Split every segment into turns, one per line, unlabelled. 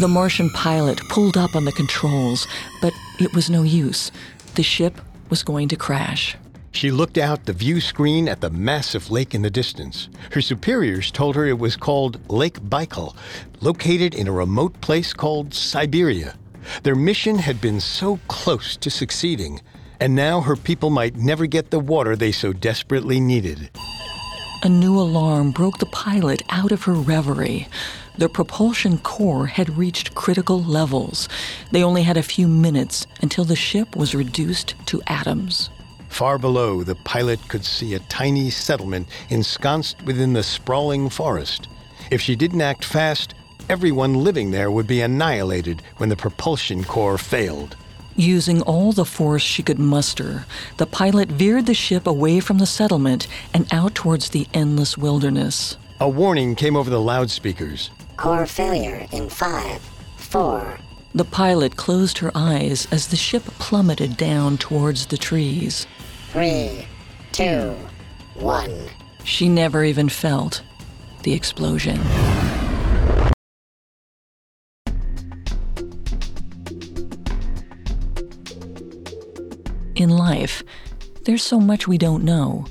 The Martian pilot pulled up on the controls, but it was no use. The ship was going to crash.
She looked out the view screen at the massive lake in the distance. Her superiors told her it was called Lake Baikal, located in a remote place called Siberia. Their mission had been so close to succeeding, and now her people might never get the water they so desperately needed.
A new alarm broke the pilot out of her reverie. The propulsion core had reached critical levels. They only had a few minutes until the ship was reduced to atoms.
Far below, the pilot could see a tiny settlement ensconced within the sprawling forest. If she didn't act fast, everyone living there would be annihilated when the propulsion core failed.
Using all the force she could muster, the pilot veered the ship away from the settlement and out towards the endless wilderness.
A warning came over the loudspeakers.
Core failure in five, four.
The pilot closed her eyes as the ship plummeted down towards the trees.
Three, two, one.
She never even felt the explosion. In life, there's so much we don't know.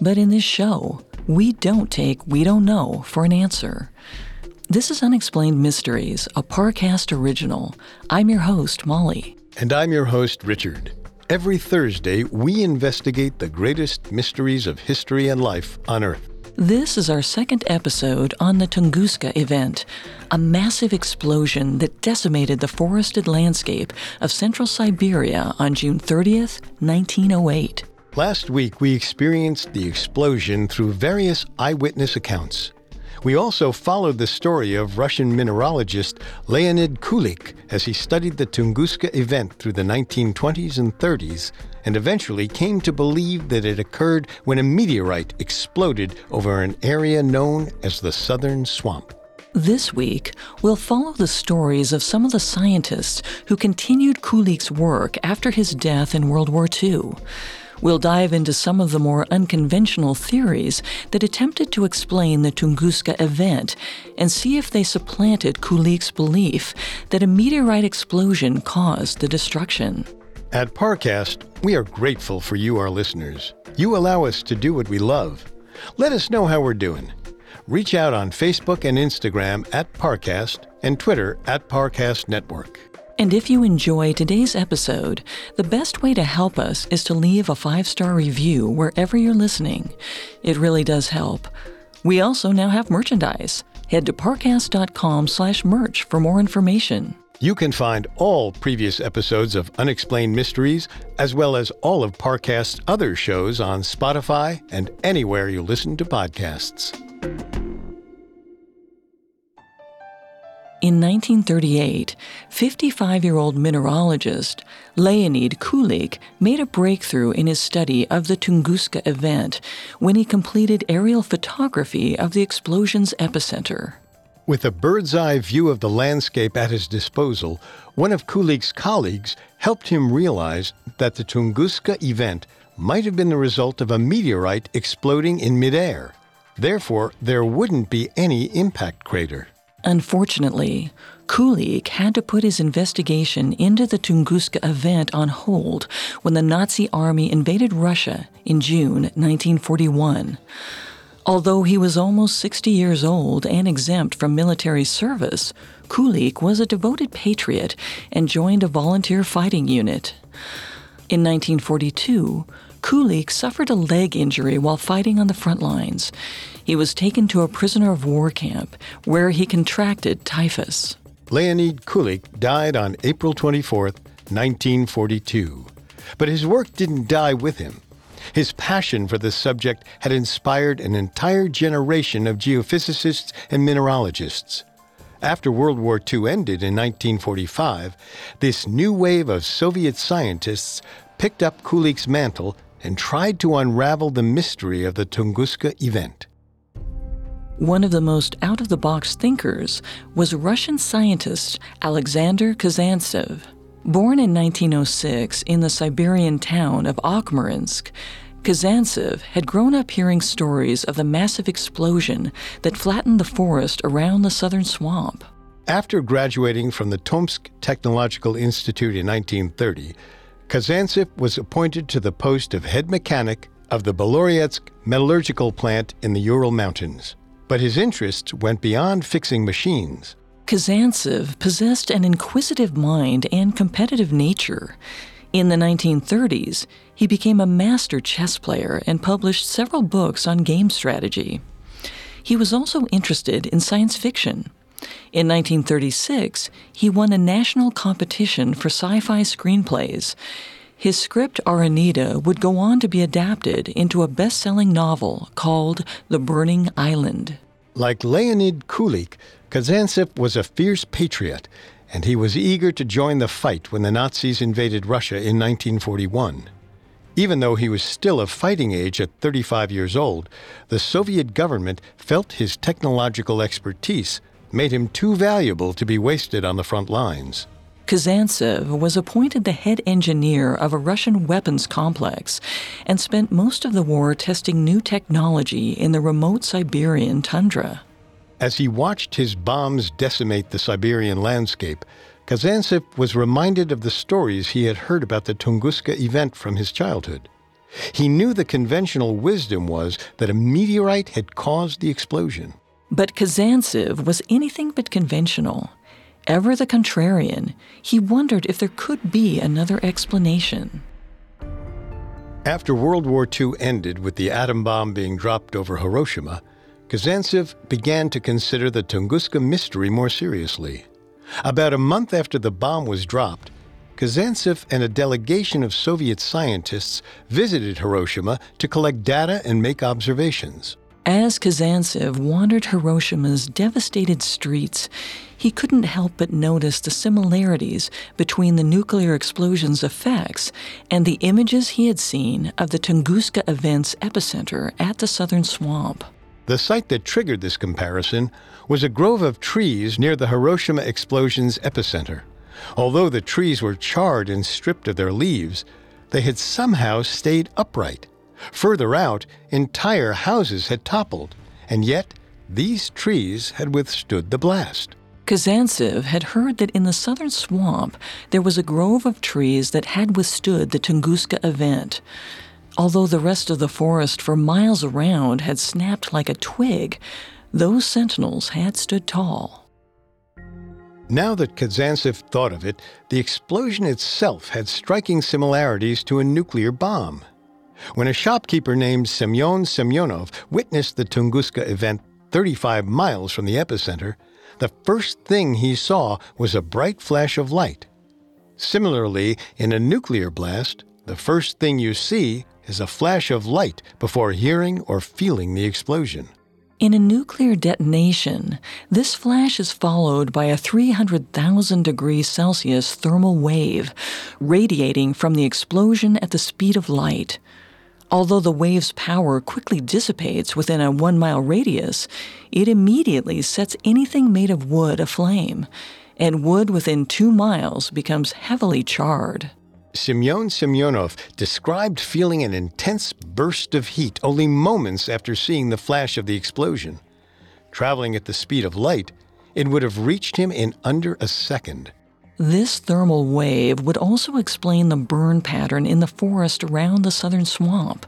But in this show, we don't take we don't know for an answer. This is Unexplained Mysteries, a Parcast original. I'm your host, Molly.
And I'm your host, Richard. Every Thursday, we investigate the greatest mysteries of history and life on Earth.
This is our second episode on the Tunguska event, a massive explosion that decimated the forested landscape of central Siberia on June 30th, 1908.
Last week, we experienced the explosion through various eyewitness accounts. We also followed the story of Russian mineralogist Leonid Kulik as he studied the Tunguska event through the 1920s and 30s and eventually came to believe that it occurred when a meteorite exploded over an area known as the Southern Swamp.
This week, we'll follow the stories of some of the scientists who continued Kulik's work after his death in World War II. We'll dive into some of the more unconventional theories that attempted to explain the Tunguska event and see if they supplanted Kulik's belief that a meteorite explosion caused the destruction.
At Parcast, we are grateful for you, our listeners. You allow us to do what we love. Let us know how we're doing. Reach out on Facebook and Instagram at Parcast and Twitter at Parcast Network.
And if you enjoy today's episode, the best way to help us is to leave a five star review wherever you're listening. It really does help. We also now have merchandise. Head to parcast.com slash merch for more information.
You can find all previous episodes of Unexplained Mysteries, as well as all of Parcast's other shows on Spotify and anywhere you listen to podcasts.
In 1938, 55 year old mineralogist Leonid Kulik made a breakthrough in his study of the Tunguska event when he completed aerial photography of the explosion's epicenter.
With a bird's eye view of the landscape at his disposal, one of Kulik's colleagues helped him realize that the Tunguska event might have been the result of a meteorite exploding in midair. Therefore, there wouldn't be any impact crater.
Unfortunately, Kulik had to put his investigation into the Tunguska event on hold when the Nazi army invaded Russia in June 1941. Although he was almost 60 years old and exempt from military service, Kulik was a devoted patriot and joined a volunteer fighting unit. In 1942, Kulik suffered a leg injury while fighting on the front lines. He was taken to a prisoner of war camp where he contracted typhus.
Leonid Kulik died on April 24, 1942. But his work didn't die with him. His passion for this subject had inspired an entire generation of geophysicists and mineralogists. After World War II ended in 1945, this new wave of Soviet scientists picked up Kulik's mantle and tried to unravel the mystery of the Tunguska event.
One of the most out of the box thinkers was Russian scientist Alexander Kazantsev. Born in 1906 in the Siberian town of Akmolinsk, Kazantsev had grown up hearing stories of the massive explosion that flattened the forest around the southern swamp.
After graduating from the Tomsk Technological Institute in 1930, Kazantsev was appointed to the post of head mechanic of the Beloretsk metallurgical plant in the Ural Mountains. But his interests went beyond fixing machines.
Kazantsev possessed an inquisitive mind and competitive nature. In the 1930s, he became a master chess player and published several books on game strategy. He was also interested in science fiction. In 1936, he won a national competition for sci fi screenplays. His script, Arenida, would go on to be adapted into a best selling novel called The Burning Island.
Like Leonid Kulik, Kazantsev was a fierce patriot and he was eager to join the fight when the Nazis invaded Russia in 1941. Even though he was still of fighting age at 35 years old, the Soviet government felt his technological expertise made him too valuable to be wasted on the front lines.
Kazantsev was appointed the head engineer of a Russian weapons complex and spent most of the war testing new technology in the remote Siberian tundra.
As he watched his bombs decimate the Siberian landscape, Kazantsev was reminded of the stories he had heard about the Tunguska event from his childhood. He knew the conventional wisdom was that a meteorite had caused the explosion.
But Kazantsev was anything but conventional. Ever the contrarian, he wondered if there could be another explanation.
After World War II ended with the atom bomb being dropped over Hiroshima, Kazantsev began to consider the Tunguska mystery more seriously. About a month after the bomb was dropped, Kazantsev and a delegation of Soviet scientists visited Hiroshima to collect data and make observations.
As Kazantsev wandered Hiroshima's devastated streets, he couldn't help but notice the similarities between the nuclear explosion's effects and the images he had seen of the Tunguska event's epicenter at the southern swamp.
The site that triggered this comparison was a grove of trees near the Hiroshima explosion's epicenter. Although the trees were charred and stripped of their leaves, they had somehow stayed upright. Further out, entire houses had toppled, and yet these trees had withstood the blast.
Kazantsev had heard that in the southern swamp there was a grove of trees that had withstood the Tunguska event. Although the rest of the forest for miles around had snapped like a twig, those sentinels had stood tall.
Now that Kazantsev thought of it, the explosion itself had striking similarities to a nuclear bomb. When a shopkeeper named Semyon Semyonov witnessed the Tunguska event 35 miles from the epicenter, the first thing he saw was a bright flash of light. Similarly, in a nuclear blast, the first thing you see is a flash of light before hearing or feeling the explosion.
In a nuclear detonation, this flash is followed by a 300,000 degrees Celsius thermal wave radiating from the explosion at the speed of light. Although the wave's power quickly dissipates within a one mile radius, it immediately sets anything made of wood aflame, and wood within two miles becomes heavily charred.
Semyon Semyonov described feeling an intense burst of heat only moments after seeing the flash of the explosion. Traveling at the speed of light, it would have reached him in under a second.
This thermal wave would also explain the burn pattern in the forest around the southern swamp.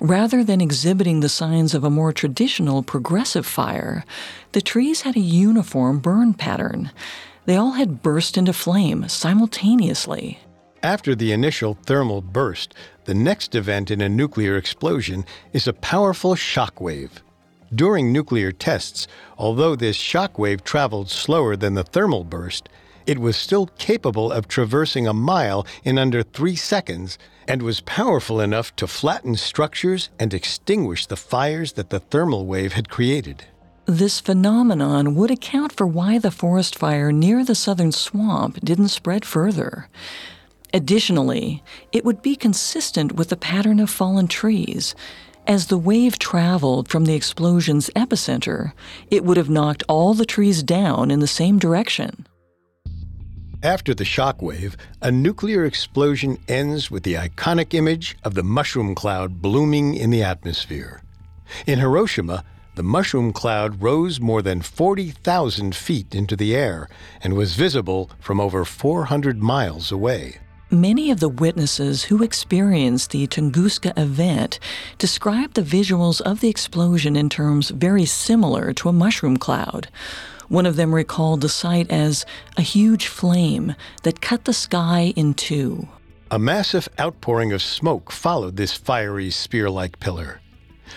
Rather than exhibiting the signs of a more traditional progressive fire, the trees had a uniform burn pattern. They all had burst into flame simultaneously.
After the initial thermal burst, the next event in a nuclear explosion is a powerful shock wave. During nuclear tests, although this shock wave traveled slower than the thermal burst, it was still capable of traversing a mile in under three seconds and was powerful enough to flatten structures and extinguish the fires that the thermal wave had created.
This phenomenon would account for why the forest fire near the southern swamp didn't spread further. Additionally, it would be consistent with the pattern of fallen trees. As the wave traveled from the explosion's epicenter, it would have knocked all the trees down in the same direction.
After the shock wave, a nuclear explosion ends with the iconic image of the mushroom cloud blooming in the atmosphere. In Hiroshima, the mushroom cloud rose more than 40,000 feet into the air and was visible from over 400 miles away.
Many of the witnesses who experienced the Tunguska event described the visuals of the explosion in terms very similar to a mushroom cloud. One of them recalled the sight as a huge flame that cut the sky in two.
A massive outpouring of smoke followed this fiery spear like pillar.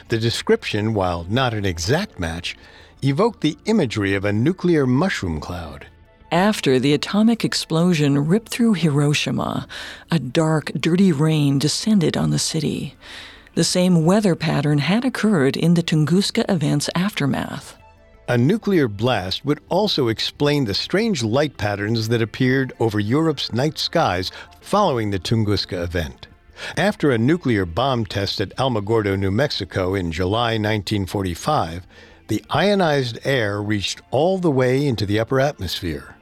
The description, while not an exact match, evoked the imagery of a nuclear mushroom cloud.
After the atomic explosion ripped through Hiroshima, a dark, dirty rain descended on the city. The same weather pattern had occurred in the Tunguska event's aftermath.
A nuclear blast would also explain the strange light patterns that appeared over Europe's night skies following the Tunguska event. After a nuclear bomb test at Alamogordo, New Mexico in July 1945, the ionized air reached all the way into the upper atmosphere.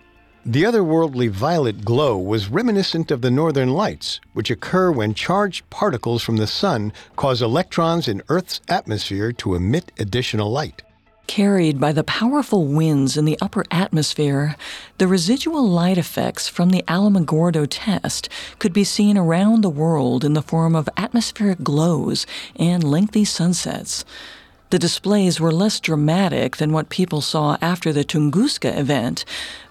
The otherworldly violet glow was reminiscent of the northern lights, which occur when charged particles from the sun cause electrons in Earth's atmosphere to emit additional light.
Carried by the powerful winds in the upper atmosphere, the residual light effects from the Alamogordo test could be seen around the world in the form of atmospheric glows and lengthy sunsets. The displays were less dramatic than what people saw after the Tunguska event,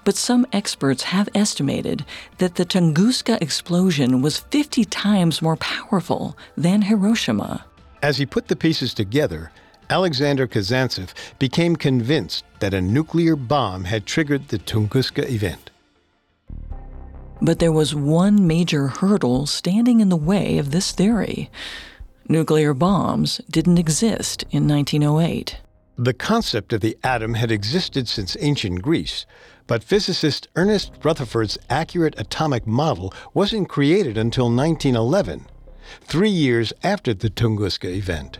but some experts have estimated that the Tunguska explosion was 50 times more powerful than Hiroshima.
As he put the pieces together, Alexander Kazantsev became convinced that a nuclear bomb had triggered the Tunguska event.
But there was one major hurdle standing in the way of this theory. Nuclear bombs didn't exist in 1908.
The concept of the atom had existed since ancient Greece, but physicist Ernest Rutherford's accurate atomic model wasn't created until 1911, three years after the Tunguska event.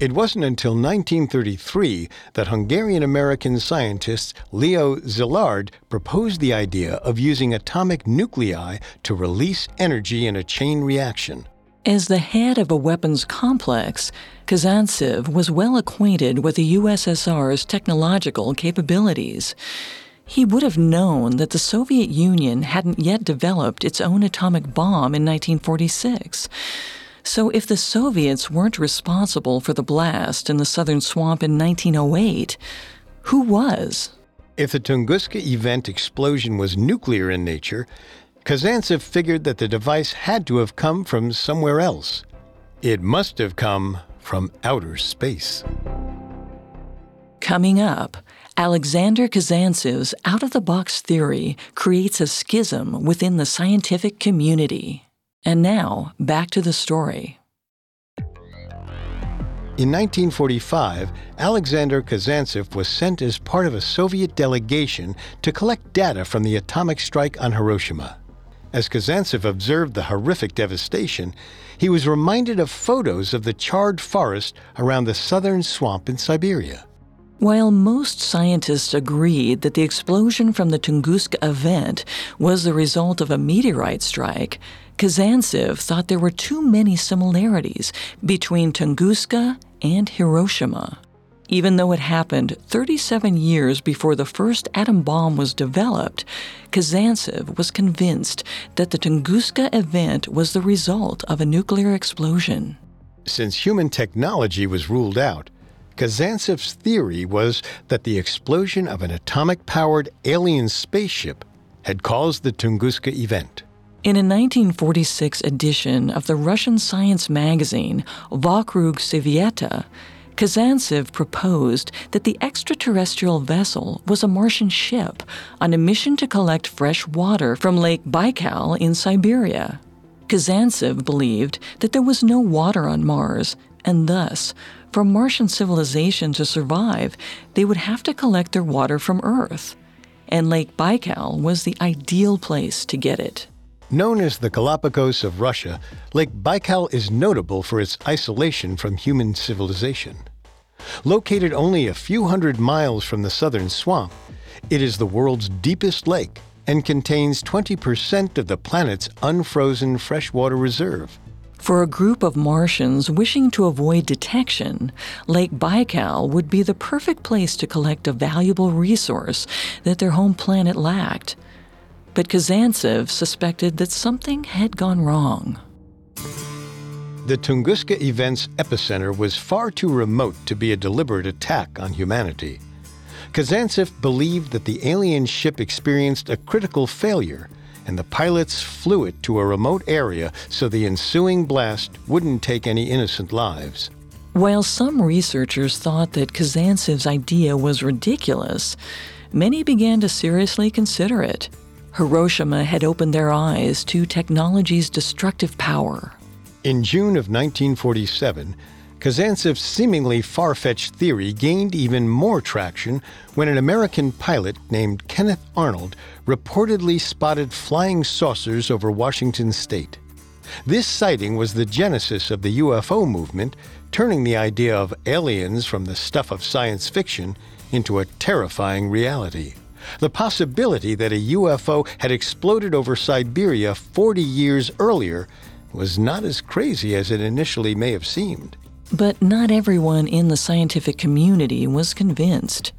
It wasn't until 1933 that Hungarian American scientist Leo Szilard proposed the idea of using atomic nuclei to release energy in a chain reaction.
As the head of a weapons complex, Kazantsev was well acquainted with the USSR's technological capabilities. He would have known that the Soviet Union hadn't yet developed its own atomic bomb in 1946. So, if the Soviets weren't responsible for the blast in the southern swamp in 1908, who was?
If the Tunguska event explosion was nuclear in nature, Kazantsev figured that the device had to have come from somewhere else. It must have come from outer space.
Coming up, Alexander Kazantsev's out of the box theory creates a schism within the scientific community. And now, back to the story.
In 1945, Alexander Kazantsev was sent as part of a Soviet delegation to collect data from the atomic strike on Hiroshima. As Kazantsev observed the horrific devastation, he was reminded of photos of the charred forest around the southern swamp in Siberia.
While most scientists agreed that the explosion from the Tunguska event was the result of a meteorite strike, Kazantsev thought there were too many similarities between Tunguska and Hiroshima. Even though it happened 37 years before the first atom bomb was developed, Kazantsev was convinced that the Tunguska event was the result of a nuclear explosion.
Since human technology was ruled out, Kazantsev's theory was that the explosion of an atomic powered alien spaceship had caused the Tunguska event.
In a 1946 edition of the Russian science magazine Vokrug Sveta, Kazantsev proposed that the extraterrestrial vessel was a Martian ship on a mission to collect fresh water from Lake Baikal in Siberia. Kazantsev believed that there was no water on Mars And thus, for Martian civilization to survive, they would have to collect their water from Earth. And Lake Baikal was the ideal place to get it.
Known as the Galapagos of Russia, Lake Baikal is notable for its isolation from human civilization. Located only a few hundred miles from the southern swamp, it is the world's deepest lake and contains 20% of the planet's unfrozen freshwater reserve.
For a group of Martians wishing to avoid detection, Lake Baikal would be the perfect place to collect a valuable resource that their home planet lacked. But Kazantsev suspected that something had gone wrong.
The Tunguska event's epicenter was far too remote to be a deliberate attack on humanity. Kazantsev believed that the alien ship experienced a critical failure, and the pilots flew it to a remote area so the ensuing blast wouldn't take any innocent lives.
While some researchers thought that Kazantsev's idea was ridiculous, many began to seriously consider it. Hiroshima had opened their eyes to technology's destructive power.
In June of 1947, Kazantsev's seemingly far fetched theory gained even more traction when an American pilot named Kenneth Arnold reportedly spotted flying saucers over Washington state. This sighting was the genesis of the UFO movement, turning the idea of aliens from the stuff of science fiction into a terrifying reality. The possibility that a UFO had exploded over Siberia 40 years earlier was not as crazy as it initially may have seemed.
But not everyone in the scientific community was convinced.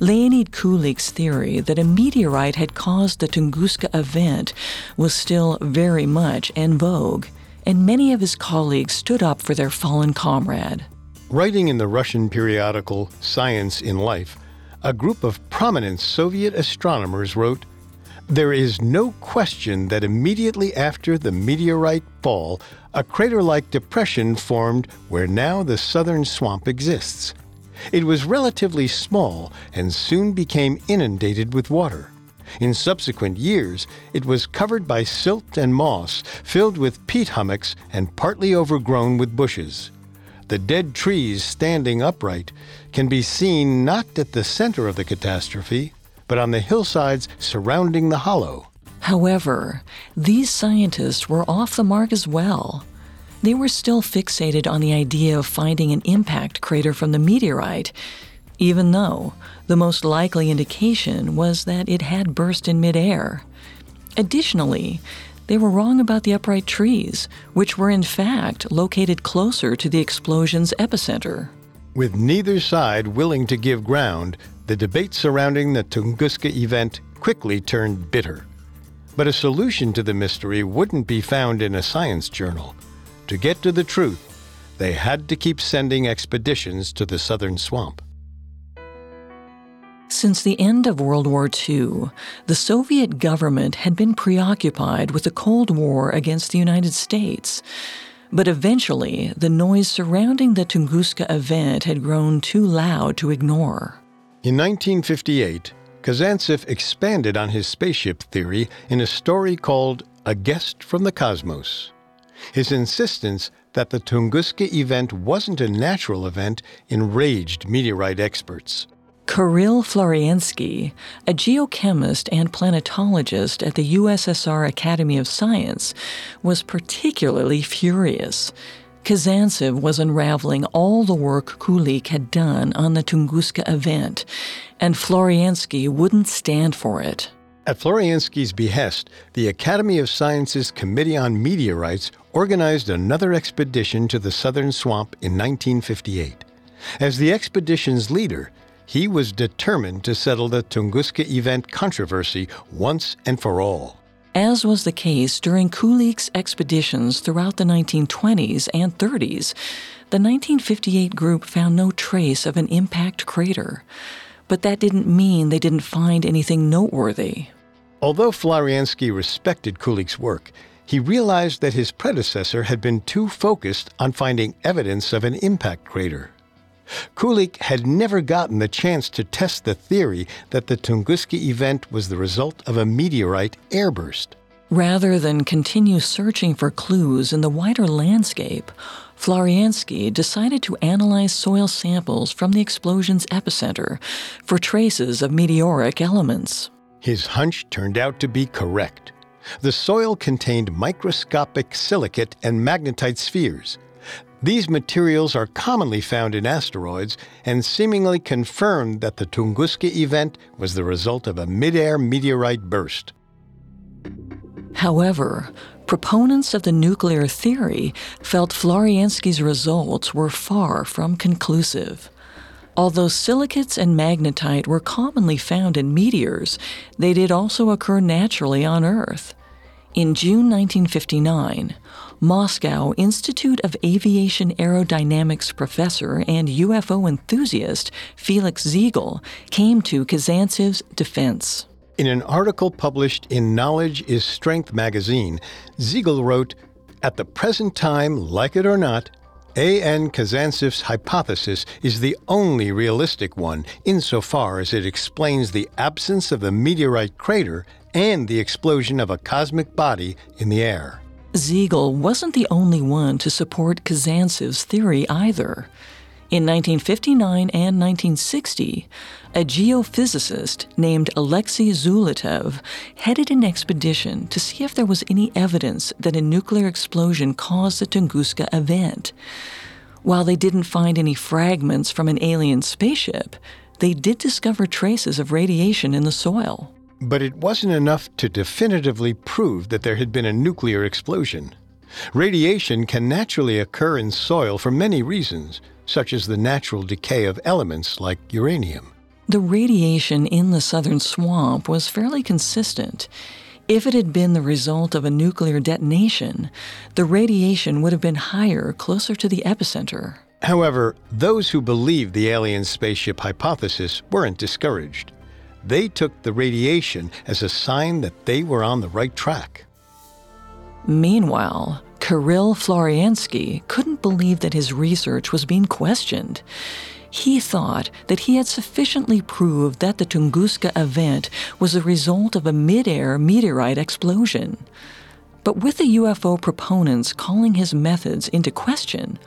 Leonid Kulik's theory that a meteorite had caused the Tunguska event was still very much en vogue, and many of his colleagues stood up for their fallen comrade.
Writing in the Russian periodical Science in Life, a group of prominent Soviet astronomers wrote there is no question that immediately after the meteorite fall, a crater like depression formed where now the southern swamp exists. It was relatively small and soon became inundated with water. In subsequent years, it was covered by silt and moss, filled with peat hummocks, and partly overgrown with bushes. The dead trees standing upright can be seen not at the center of the catastrophe, but on the hillsides surrounding the hollow.
However, these scientists were off the mark as well. They were still fixated on the idea of finding an impact crater from the meteorite, even though the most likely indication was that it had burst in midair. Additionally, they were wrong about the upright trees, which were in fact located closer to the explosion's epicenter.
With neither side willing to give ground, the debate surrounding the Tunguska event quickly turned bitter. But a solution to the mystery wouldn't be found in a science journal. To get to the truth, they had to keep sending expeditions to the southern swamp.
Since the end of World War II, the Soviet government had been preoccupied with the Cold War against the United States. But eventually, the noise surrounding the Tunguska event had grown too loud to ignore.
In 1958, Kazantsev expanded on his spaceship theory in a story called A Guest from the Cosmos. His insistence that the Tunguska event wasn't a natural event enraged meteorite experts.
Kirill Floriansky, a geochemist and planetologist at the USSR Academy of Science, was particularly furious. Kazantsev was unraveling all the work Kulik had done on the Tunguska event, and Floriansky wouldn't stand for it.
At Floriansky's behest, the Academy of Sciences Committee on Meteorites organized another expedition to the southern swamp in 1958. As the expedition's leader, he was determined to settle the Tunguska event controversy once and for all
as was the case during Kulik's expeditions throughout the 1920s and 30s. The 1958 group found no trace of an impact crater, but that didn't mean they didn't find anything noteworthy.
Although Floriansky respected Kulik's work, he realized that his predecessor had been too focused on finding evidence of an impact crater. Kulik had never gotten the chance to test the theory that the Tunguska event was the result of a meteorite airburst.
Rather than continue searching for clues in the wider landscape, Floriansky decided to analyze soil samples from the explosion's epicenter for traces of meteoric elements.
His hunch turned out to be correct. The soil contained microscopic silicate and magnetite spheres. These materials are commonly found in asteroids and seemingly confirmed that the Tunguska event was the result of a mid-air meteorite burst.
However, proponents of the nuclear theory felt Floriansky's results were far from conclusive. Although silicates and magnetite were commonly found in meteors, they did also occur naturally on Earth. In June 1959, Moscow Institute of Aviation Aerodynamics professor and UFO enthusiast Felix Ziegel came to Kazantsev's defense.
In an article published in Knowledge is Strength magazine, Ziegel wrote, At the present time, like it or not, A.N. Kazantsev's hypothesis is the only realistic one insofar as it explains the absence of the meteorite crater and the explosion of a cosmic body in the air.
Ziegel wasn't the only one to support Kazantsev's theory either. In 1959 and 1960, a geophysicist named Alexei Zolotov headed an expedition to see if there was any evidence that a nuclear explosion caused the Tunguska event. While they didn't find any fragments from an alien spaceship, they did discover traces of radiation in the soil.
But it wasn't enough to definitively prove that there had been a nuclear explosion. Radiation can naturally occur in soil for many reasons such as the natural decay of elements like uranium.
The radiation in the southern swamp was fairly consistent. If it had been the result of a nuclear detonation, the radiation would have been higher, closer to the epicenter.
However, those who believed the alien spaceship hypothesis weren't discouraged. They took the radiation as a sign that they were on the right track.
Meanwhile, Kirill Floriansky couldn't believe that his research was being questioned. He thought that he had sufficiently proved that the Tunguska event was a result of a mid-air meteorite explosion. But with the UFO proponents calling his methods into question,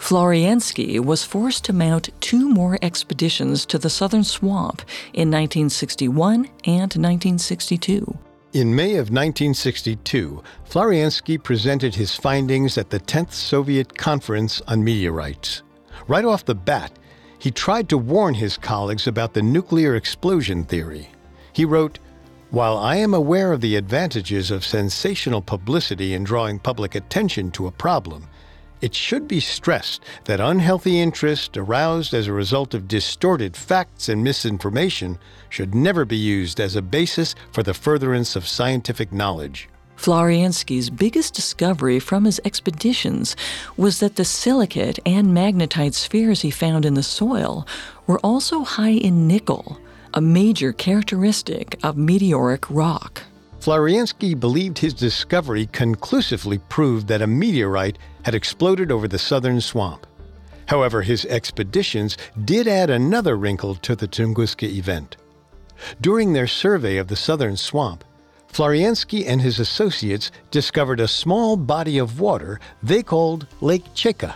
Floriansky was forced to mount two more expeditions to the southern swamp in 1961 and 1962.
In May of 1962, Floriansky presented his findings at the 10th Soviet Conference on Meteorites. Right off the bat, he tried to warn his colleagues about the nuclear explosion theory. He wrote, While I am aware of the advantages of sensational publicity in drawing public attention to a problem, it should be stressed that unhealthy interest aroused as a result of distorted facts and misinformation should never be used as a basis for the furtherance of scientific knowledge.
Floriansky's biggest discovery from his expeditions was that the silicate and magnetite spheres he found in the soil were also high in nickel, a major characteristic of meteoric rock.
Floriansky believed his discovery conclusively proved that a meteorite had exploded over the southern swamp. However, his expeditions did add another wrinkle to the Tunguska event. During their survey of the southern swamp, Floriansky and his associates discovered a small body of water they called Lake Cheko.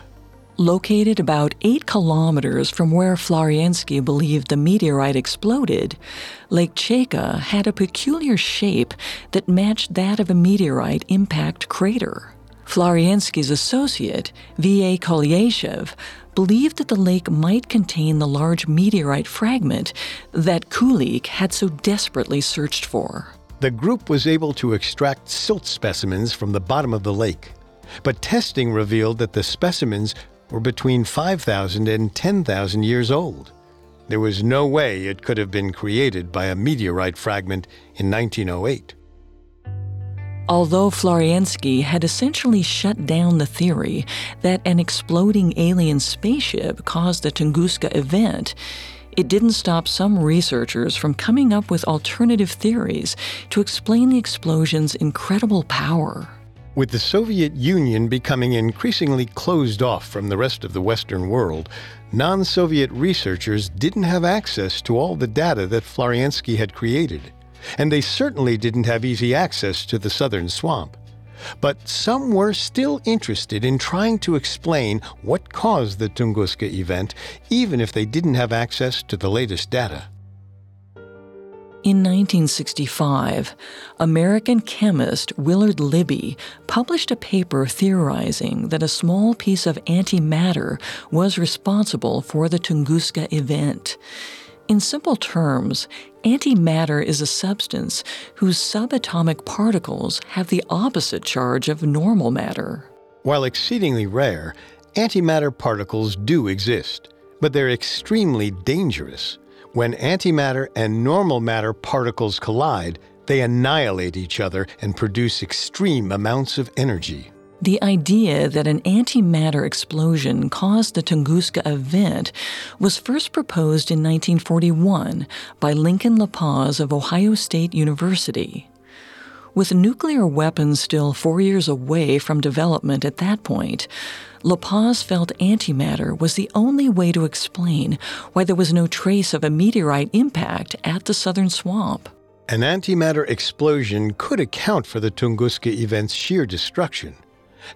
Located about eight kilometers from where Floriansky believed the meteorite exploded, Lake Cheko had a peculiar shape that matched that of a meteorite impact crater. Floriansky's associate, V.A. Kolyashev, believed that the lake might contain the large meteorite fragment that Kulik had so desperately searched for.
The group was able to extract silt specimens from the bottom of the lake, but testing revealed that the specimens were between 5,000 and 10,000 years old. There was no way it could have been created by a meteorite fragment in 1908.
Although Floriansky had essentially shut down the theory that an exploding alien spaceship caused the Tunguska event, it didn't stop some researchers from coming up with alternative theories to explain the explosion's incredible power.
With the Soviet Union becoming increasingly closed off from the rest of the Western world, non Soviet researchers didn't have access to all the data that Floriansky had created. and they certainly didn't have easy access to the southern swamp. But some were still interested in trying to explain what caused the Tunguska event, even if they didn't have access to the latest data.
In 1965, American chemist Willard Libby published a paper theorizing that a small piece of antimatter was responsible for the Tunguska event. In simple terms, antimatter is a substance whose subatomic particles have the opposite charge of normal matter.
While exceedingly rare, antimatter particles do exist, but they're extremely dangerous. When antimatter and normal matter particles collide, they annihilate each other and produce extreme amounts of energy.
The idea that an antimatter explosion caused the Tunguska event was first proposed in 1941 by Lincoln LaPaz of Ohio State University. With nuclear weapons still four years away from development at that point, LaPaz felt antimatter was the only way to explain why there was no trace of a meteorite impact at the southern swamp.
An antimatter explosion could account for the Tunguska event's sheer destruction.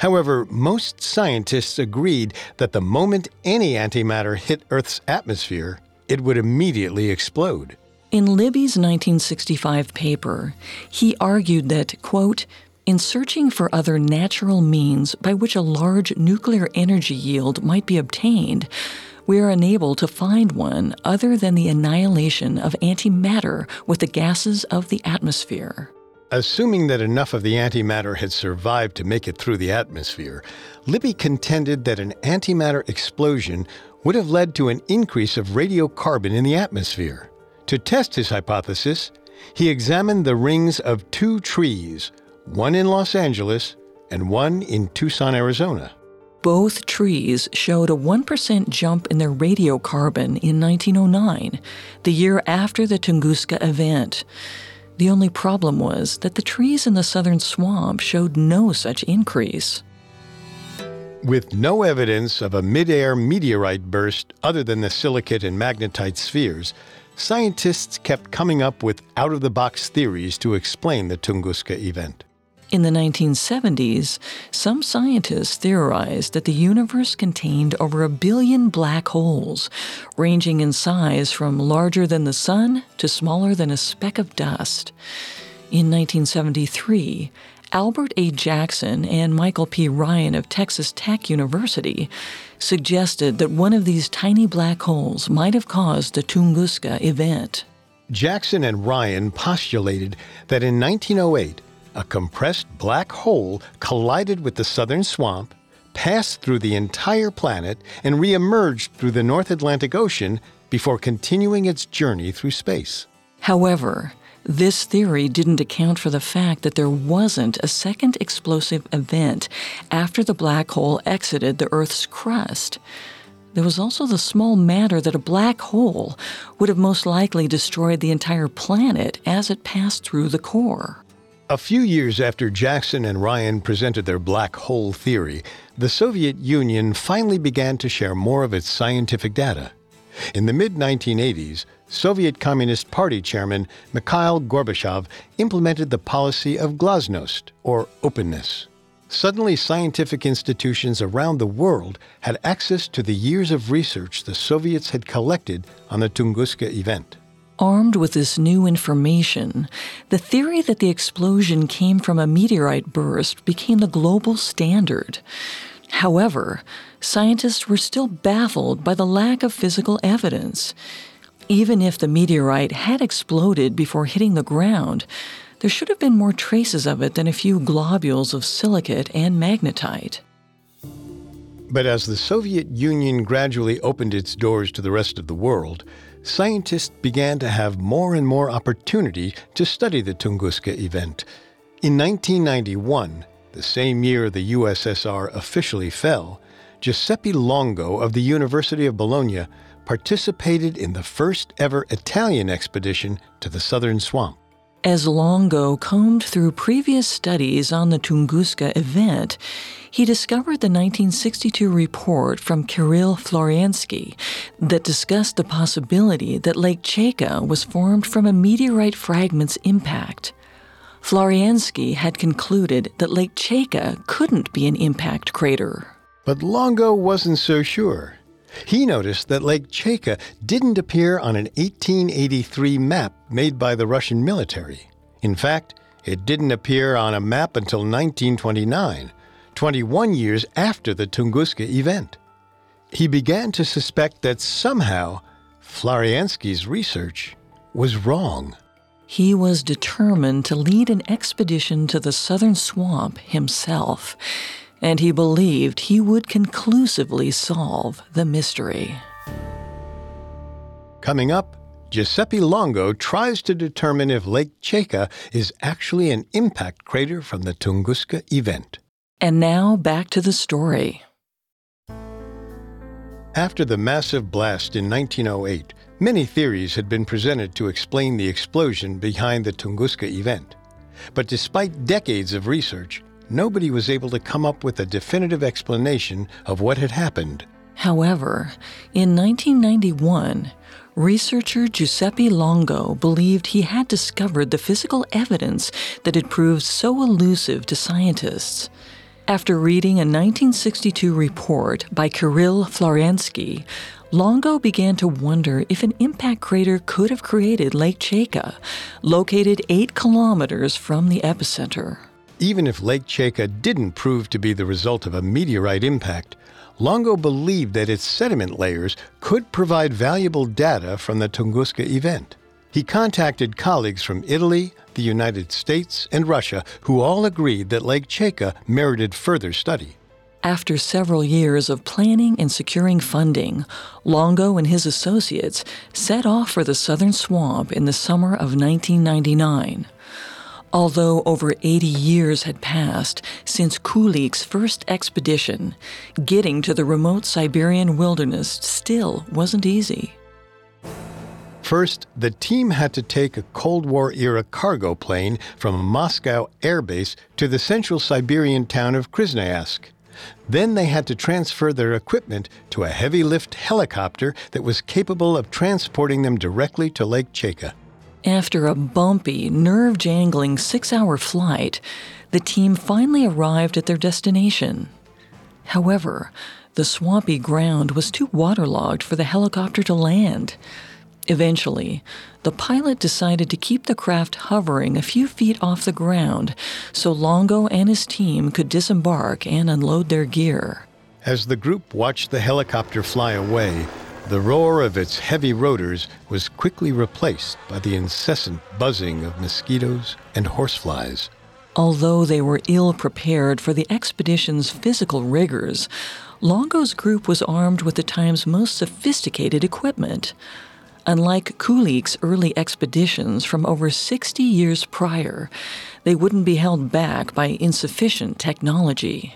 However, most scientists agreed that the moment any antimatter hit Earth's atmosphere, it would immediately explode.
In Libby's 1965 paper, he argued that, quote, in searching for other natural means by which a large nuclear energy yield might be obtained, we are unable to find one other than the annihilation of antimatter with the gases of the atmosphere.
Assuming that enough of the antimatter had survived to make it through the atmosphere, Libby contended that an antimatter explosion would have led to an increase of radiocarbon in the atmosphere. To test his hypothesis, he examined the rings of two trees, one in Los Angeles and one in Tucson, Arizona.
Both trees showed a 1% jump in their radiocarbon in 1909, the year after the Tunguska event. The only problem was that the trees in the southern swamp showed no such increase.
With no evidence of a mid-air meteorite burst other than the silicate and magnetite spheres, scientists kept coming up with out-of-the-box theories to explain the Tunguska event.
In the 1970s, some scientists theorized that the universe contained over a billion black holes, ranging in size from larger than the Sun to smaller than a speck of dust. In 1973, Albert A. Jackson and Michael P. Ryan of Texas Tech University suggested that one of these tiny black holes might have caused the Tunguska event.
Jackson and Ryan postulated that in 1908, a compressed black hole collided with the southern swamp, passed through the entire planet, and reemerged through the North Atlantic Ocean before continuing its journey through space.
However, this theory didn't account for the fact that there wasn't a second explosive event after the black hole exited the Earth's crust. There was also the small matter that a black hole would have most likely destroyed the entire planet as it passed through the core.
A few years after Jackson and Ryan presented their black hole theory, the Soviet Union finally began to share more of its scientific data. In the mid 1980s, Soviet Communist Party chairman Mikhail Gorbachev implemented the policy of glasnost, or openness. Suddenly, scientific institutions around the world had access to the years of research the Soviets had collected on the Tunguska event.
Armed with this new information, the theory that the explosion came from a meteorite burst became the global standard. However, scientists were still baffled by the lack of physical evidence. Even if the meteorite had exploded before hitting the ground, there should have been more traces of it than a few globules of silicate and magnetite.
But as the Soviet Union gradually opened its doors to the rest of the world, scientists began to have more and more opportunity to study the Tunguska event. In 1991, the same year the USSR officially fell, Giuseppe Longo of the University of Bologna participated in the first ever Italian expedition to the southern swamp.
As Longo combed through previous studies on the Tunguska event, he discovered the 1962 report from Kirill Floriansky that discussed the possibility that Lake Cheko was formed from a meteorite fragment's impact. Floriansky had concluded that Lake Cheko couldn't be an impact crater.
But Longo wasn't so sure. He noticed that Lake Cheko didn't appear on an 1883 map made by the Russian military. In fact, it didn't appear on a map until 1929, 21 years after the Tunguska event. He began to suspect that somehow Floriansky's research was wrong.
He was determined to lead an expedition to the southern swamp himself and he believed he would conclusively solve the mystery.
Coming up, Giuseppe Longo tries to determine if Lake Cheko is actually an impact crater from the Tunguska event.
And now back to the story.
After the massive blast in 1908, many theories had been presented to explain the explosion behind the Tunguska event. But despite decades of research, nobody was able to come up with a definitive explanation of what had happened.
However, in 1991, researcher Giuseppe Longo believed he had discovered the physical evidence that had proved so elusive to scientists. After reading a 1962 report by Kirill Florensky, Longo began to wonder if an impact crater could have created Lake Cheko, located eight kilometers from the epicenter.
Even if Lake Cheko didn't prove to be the result of a meteorite impact, Longo believed that its sediment layers could provide valuable data from the Tunguska event. He contacted colleagues from Italy, the United States, and Russia who all agreed that Lake Cheko merited further study.
After several years of planning and securing funding, Longo and his associates set off for the southern swamp in the summer of 1999. Although over 80 years had passed since Kulik's first expedition, getting to the remote Siberian wilderness still wasn't easy.
First, the team had to take a Cold War era cargo plane from a Moscow airbase to the central Siberian town of Krasnoyarsk. Then they had to transfer their equipment to a heavy lift helicopter that was capable of transporting them directly to Lake Cheko.
After a bumpy, nerve jangling six hour flight, the team finally arrived at their destination. However, the swampy ground was too waterlogged for the helicopter to land. Eventually, the pilot decided to keep the craft hovering a few feet off the ground so Longo and his team could disembark and unload their gear.
As the group watched the helicopter fly away, the roar of its heavy rotors was quickly replaced by the incessant buzzing of mosquitoes and horseflies.
Although they were ill prepared for the expedition's physical rigors, Longo's group was armed with the time's most sophisticated equipment. Unlike Kulik's early expeditions from over 60 years prior, they wouldn't be held back by insufficient technology.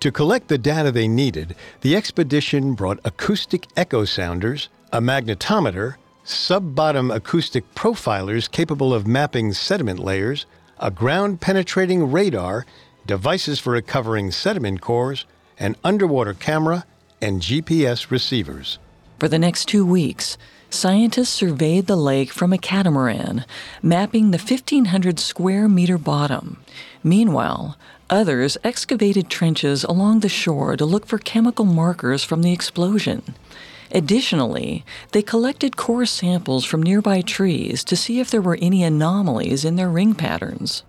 To collect the data they needed, the expedition brought acoustic echo sounders, a magnetometer, sub bottom acoustic profilers capable of mapping sediment layers, a ground penetrating radar, devices for recovering sediment cores, an underwater camera, and GPS receivers.
For the next two weeks, scientists surveyed the lake from a catamaran, mapping the 1,500 square meter bottom. Meanwhile, Others excavated trenches along the shore to look for chemical markers from the explosion. Additionally, they collected core samples from nearby trees to see if there were any anomalies in their ring patterns.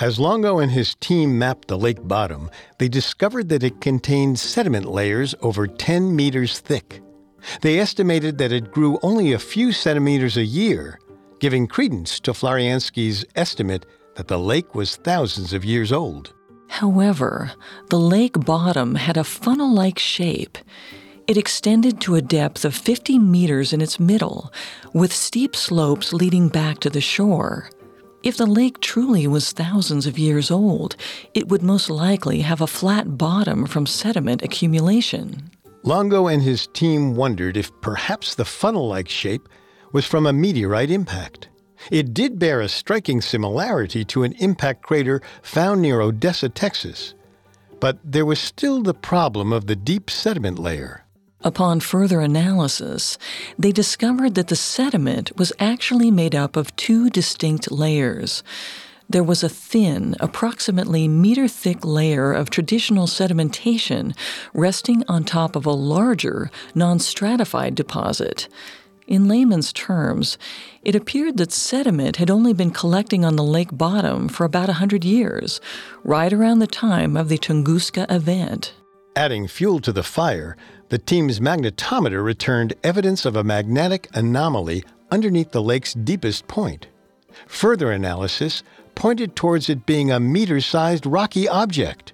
As Longo and his team mapped the lake bottom, they discovered that it contained sediment layers over 10 meters thick. They estimated that it grew only a few centimeters a year, giving credence to Florensky's estimate that the lake was thousands of years old.
However, the lake bottom had a funnel like shape. It extended to a depth of 50 meters in its middle, with steep slopes leading back to the shore. If the lake truly was thousands of years old, it would most likely have a flat bottom from sediment accumulation.
Longo and his team wondered if perhaps the funnel like shape was from a meteorite impact. It did bear a striking similarity to an impact crater found near Odessa, Texas. But there was still the problem of the deep sediment layer.
Upon further analysis, they discovered that the sediment was actually made up of two distinct layers. There was a thin, approximately meter thick layer of traditional sedimentation resting on top of a larger, non stratified deposit. In layman's terms, it appeared that sediment had only been collecting on the lake bottom for about a hundred years, right around the time of the Tunguska event.
Adding fuel to the fire, the team's magnetometer returned evidence of a magnetic anomaly underneath the lake's deepest point. Further analysis pointed towards it being a meter sized rocky object.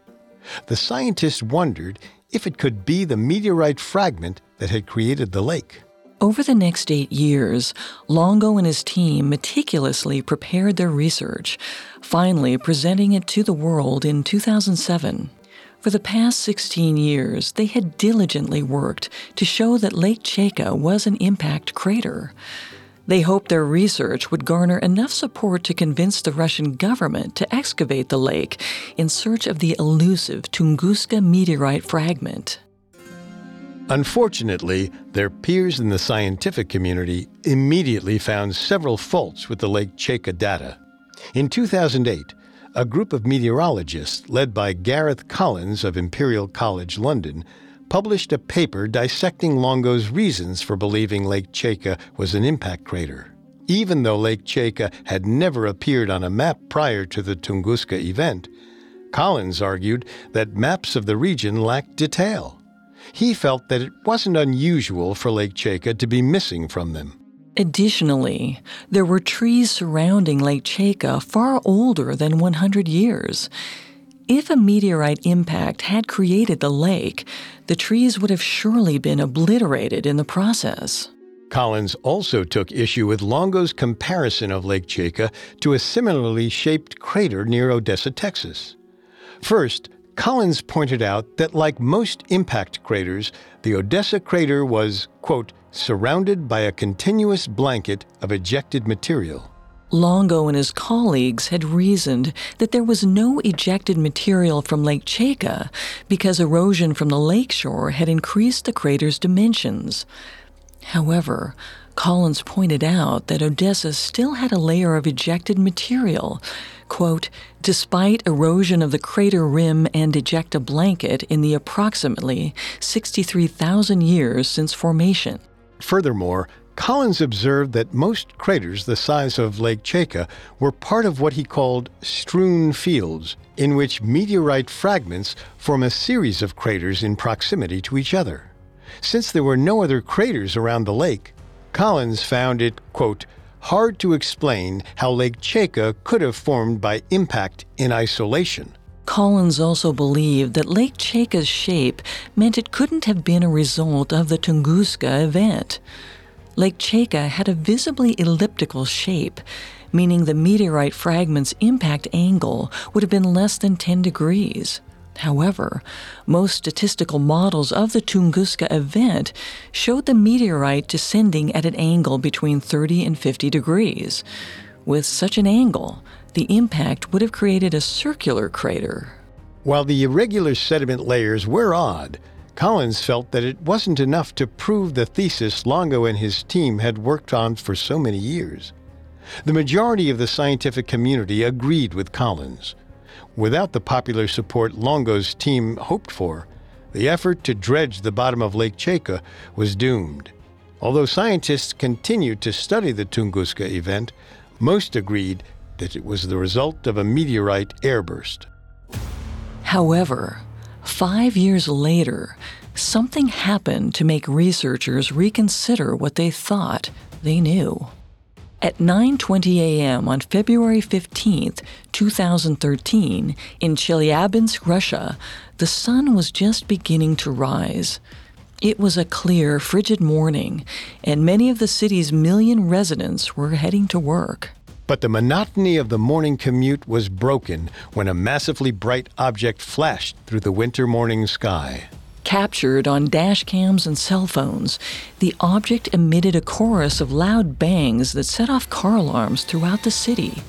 The scientists wondered if it could be the meteorite fragment that had created the lake.
Over the next eight years, Longo and his team meticulously prepared their research, finally presenting it to the world in 2007. For the past 16 years, they had diligently worked to show that Lake Cheko was an impact crater. They hoped their research would garner enough support to convince the Russian government to excavate the lake in search of the elusive Tunguska meteorite fragment.
Unfortunately, their peers in the scientific community immediately found several faults with the Lake Cheko data. In 2008, a group of meteorologists led by Gareth Collins of Imperial College London published a paper dissecting Longo's reasons for believing Lake Cheko was an impact crater. Even though Lake Cheko had never appeared on a map prior to the Tunguska event, Collins argued that maps of the region lacked detail he felt that it wasn't unusual for Lake Cheko to be missing from them.
Additionally, there were trees surrounding Lake Cheko far older than 100 years. If a meteorite impact had created the lake, the trees would have surely been obliterated in the process.
Collins also took issue with Longo's comparison of Lake Cheko to a similarly shaped crater near Odessa, Texas. First, Collins pointed out that, like most impact craters, the Odessa crater was, quote, surrounded by a continuous blanket of ejected material.
Longo and his colleagues had reasoned that there was no ejected material from Lake Cheko because erosion from the lakeshore had increased the crater's dimensions. However, Collins pointed out that Odessa still had a layer of ejected material. Quote, despite erosion of the crater rim and ejecta blanket in the approximately 63,000 years since formation.
Furthermore, Collins observed that most craters the size of Lake Cheko were part of what he called strewn fields, in which meteorite fragments form a series of craters in proximity to each other. Since there were no other craters around the lake, Collins found it, quote, hard to explain how Lake Cheko could have formed by impact in isolation.
Collins also believed that Lake Cheko's shape meant it couldn't have been a result of the Tunguska event. Lake Cheko had a visibly elliptical shape, meaning the meteorite fragment's impact angle would have been less than 10 degrees. However, most statistical models of the Tunguska event showed the meteorite descending at an angle between 30 and 50 degrees. With such an angle, the impact would have created a circular crater.
While the irregular sediment layers were odd, Collins felt that it wasn't enough to prove the thesis Longo and his team had worked on for so many years. The majority of the scientific community agreed with Collins. Without the popular support Longo's team hoped for, the effort to dredge the bottom of Lake Cheko was doomed. Although scientists continued to study the Tunguska event, most agreed that it was the result of a meteorite airburst.
However, five years later, something happened to make researchers reconsider what they thought they knew. At 9:20 a.m. on February 15, 2013, in Chelyabinsk, Russia, the sun was just beginning to rise. It was a clear, frigid morning, and many of the city's million residents were heading to work.
But the monotony of the morning commute was broken when a massively bright object flashed through the winter morning sky.
Captured on dash cams and cell phones, the object emitted a chorus of loud bangs that set off car alarms throughout the city.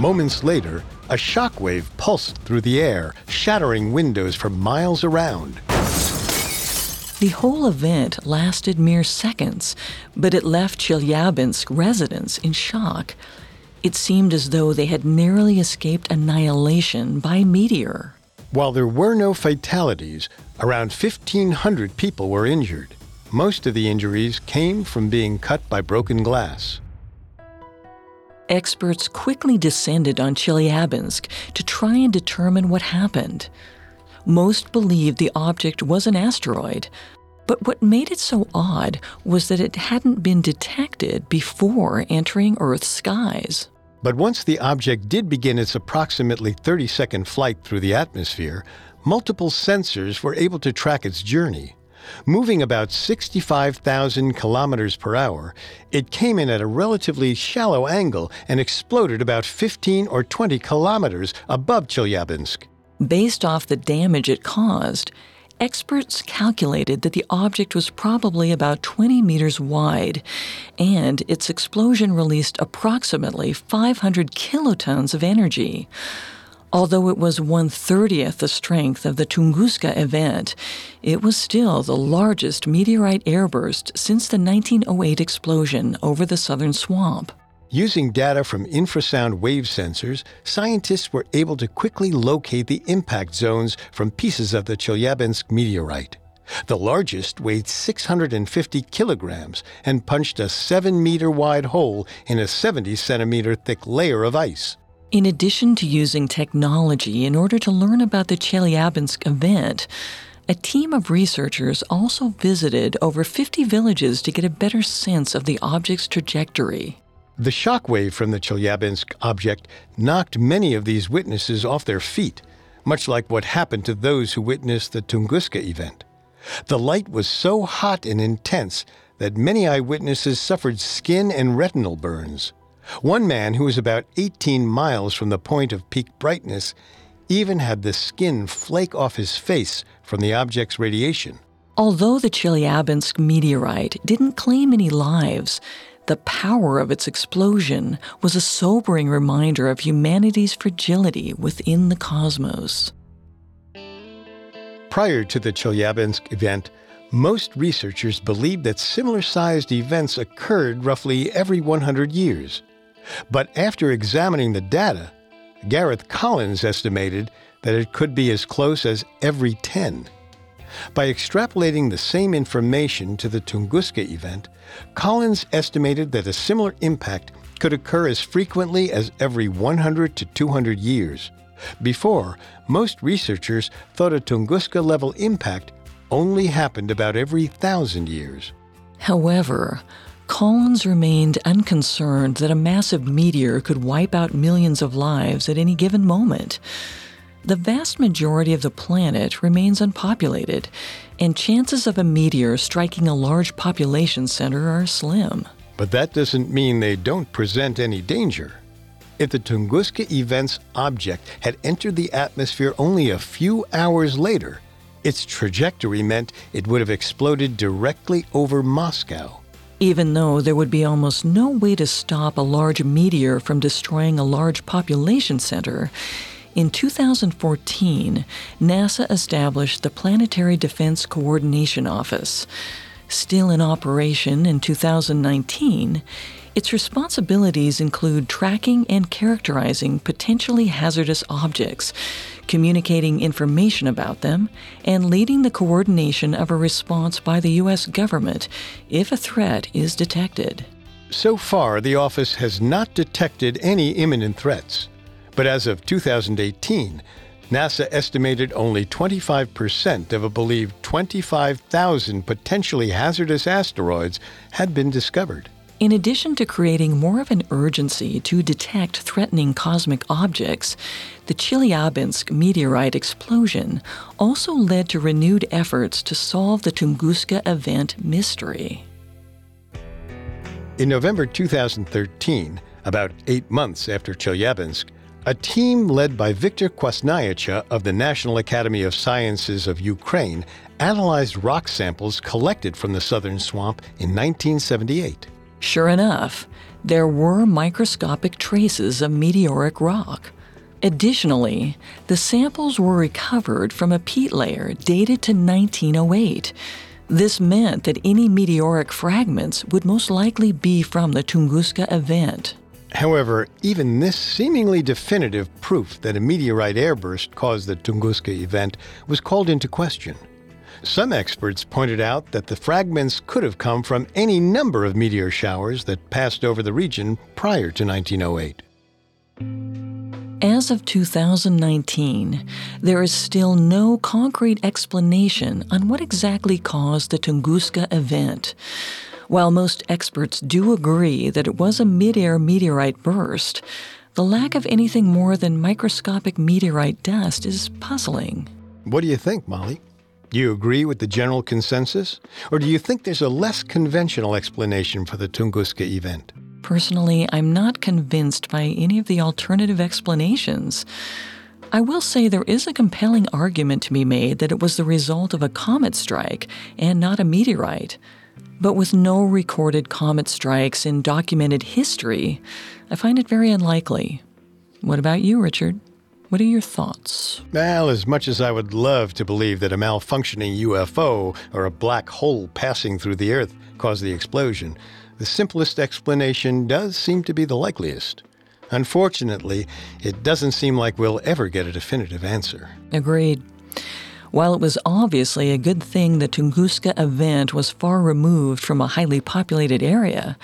Moments later, a shockwave pulsed through the air, shattering windows for miles around.
The whole event lasted mere seconds, but it left Chelyabinsk residents in shock. It seemed as though they had narrowly escaped annihilation by meteor.
While there were no fatalities, around 1,500 people were injured. Most of the injuries came from being cut by broken glass.
Experts quickly descended on Chelyabinsk to try and determine what happened. Most believed the object was an asteroid, but what made it so odd was that it hadn't been detected before entering Earth's skies.
But once the object did begin its approximately 30 second flight through the atmosphere, multiple sensors were able to track its journey. Moving about 65,000 kilometers per hour, it came in at a relatively shallow angle and exploded about 15 or 20 kilometers above Chelyabinsk.
Based off the damage it caused, experts calculated that the object was probably about 20 meters wide, and its explosion released approximately 500 kilotons of energy. Although it was one thirtieth the strength of the Tunguska event, it was still the largest meteorite airburst since the 1908 explosion over the southern swamp.
Using data from infrasound wave sensors, scientists were able to quickly locate the impact zones from pieces of the Chelyabinsk meteorite. The largest weighed 650 kilograms and punched a 7 meter wide hole in a 70 centimeter thick layer of ice.
In addition to using technology in order to learn about the Chelyabinsk event, a team of researchers also visited over 50 villages to get a better sense of the object's trajectory.
The shockwave from the Chelyabinsk object knocked many of these witnesses off their feet, much like what happened to those who witnessed the Tunguska event. The light was so hot and intense that many eyewitnesses suffered skin and retinal burns. One man who was about 18 miles from the point of peak brightness even had the skin flake off his face from the object's radiation.
Although the Chelyabinsk meteorite didn't claim any lives, the power of its explosion was a sobering reminder of humanity's fragility within the cosmos.
Prior to the Chelyabinsk event, most researchers believed that similar sized events occurred roughly every 100 years. But after examining the data, Gareth Collins estimated that it could be as close as every 10. By extrapolating the same information to the Tunguska event, Collins estimated that a similar impact could occur as frequently as every 100 to 200 years. Before, most researchers thought a Tunguska level impact only happened about every thousand years.
However, Collins remained unconcerned that a massive meteor could wipe out millions of lives at any given moment. The vast majority of the planet remains unpopulated, and chances of a meteor striking a large population center are slim.
But that doesn't mean they don't present any danger. If the Tunguska event's object had entered the atmosphere only a few hours later, its trajectory meant it would have exploded directly over Moscow.
Even though there would be almost no way to stop a large meteor from destroying a large population center, in 2014, NASA established the Planetary Defense Coordination Office. Still in operation in 2019, its responsibilities include tracking and characterizing potentially hazardous objects, communicating information about them, and leading the coordination of a response by the U.S. government if a threat is detected.
So far, the office has not detected any imminent threats. But as of 2018, NASA estimated only 25% of a believed 25,000 potentially hazardous asteroids had been discovered.
In addition to creating more of an urgency to detect threatening cosmic objects, the Chelyabinsk meteorite explosion also led to renewed efforts to solve the Tunguska event mystery.
In November 2013, about eight months after Chelyabinsk, A team led by Viktor Kwasniewicz of the National Academy of Sciences of Ukraine analyzed rock samples collected from the southern swamp in 1978.
Sure enough, there were microscopic traces of meteoric rock. Additionally, the samples were recovered from a peat layer dated to 1908. This meant that any meteoric fragments would most likely be from the Tunguska event.
However, even this seemingly definitive proof that a meteorite airburst caused the Tunguska event was called into question. Some experts pointed out that the fragments could have come from any number of meteor showers that passed over the region prior to 1908.
As of 2019, there is still no concrete explanation on what exactly caused the Tunguska event. While most experts do agree that it was a mid-air meteorite burst, the lack of anything more than microscopic meteorite dust is puzzling.
What do you think, Molly? Do you agree with the general consensus? Or do you think there's a less conventional explanation for the Tunguska event?
Personally, I'm not convinced by any of the alternative explanations. I will say there is a compelling argument to be made that it was the result of a comet strike and not a meteorite. But with no recorded comet strikes in documented history, I find it very unlikely. What about you, Richard? What are your thoughts?
Well, as much as I would love to believe that a malfunctioning UFO or a black hole passing through the Earth caused the explosion, the simplest explanation does seem to be the likeliest. Unfortunately, it doesn't seem like we'll ever get a definitive answer.
Agreed. While it was obviously a good thing the Tunguska event was far removed from a highly populated area,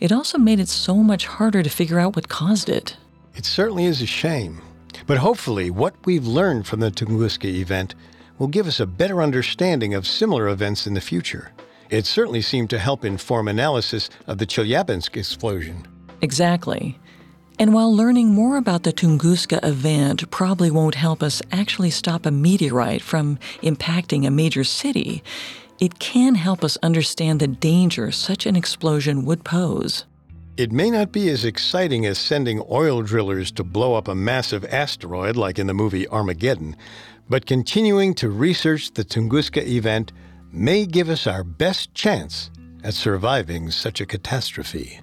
it also made it so much harder to figure out what caused it.
It certainly is a shame. But hopefully, what we've learned from the Tunguska event will give us a better understanding of similar events in the future. It certainly seemed to help inform analysis of the Chelyabinsk explosion.
Exactly. And while learning more about the Tunguska event probably won't help us actually stop a meteorite from impacting a major city, it can help us understand the danger such an explosion would pose.
It may not be as exciting as sending oil drillers to blow up a massive asteroid like in the movie Armageddon, but continuing to research the Tunguska event may give us our best chance at surviving such a catastrophe.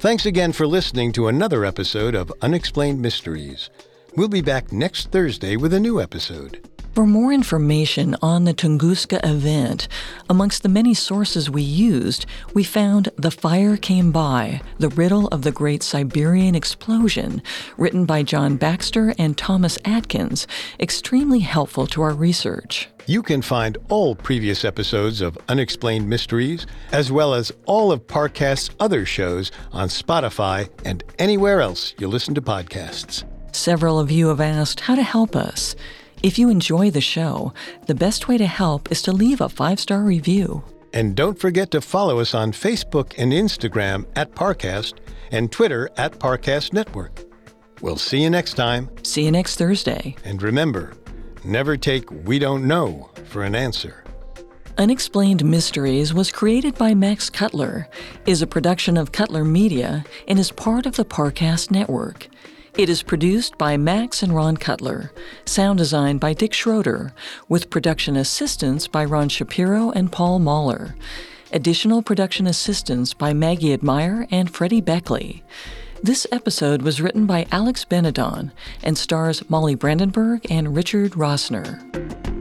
Thanks again for listening to another episode of Unexplained Mysteries. We'll be back next Thursday with a new episode.
For more information on the Tunguska event, amongst the many sources we used, we found The Fire Came By, The Riddle of the Great Siberian Explosion, written by John Baxter and Thomas Atkins, extremely helpful to our research.
You can find all previous episodes of Unexplained Mysteries, as well as all of Parcast's other shows on Spotify and anywhere else you listen to podcasts.
Several of you have asked how to help us. If you enjoy the show, the best way to help is to leave a five star review.
And don't forget to follow us on Facebook and Instagram at Parcast and Twitter at Parcast Network. We'll see you next time.
See you next Thursday.
And remember, never take we don't know for an answer.
Unexplained Mysteries was created by Max Cutler, is a production of Cutler Media, and is part of the Parcast Network. It is produced by Max and Ron Cutler, sound design by Dick Schroeder, with production assistance by Ron Shapiro and Paul Mahler. Additional production assistance by Maggie Admire and Freddie Beckley. This episode was written by Alex Benedon and stars Molly Brandenburg and Richard Rossner.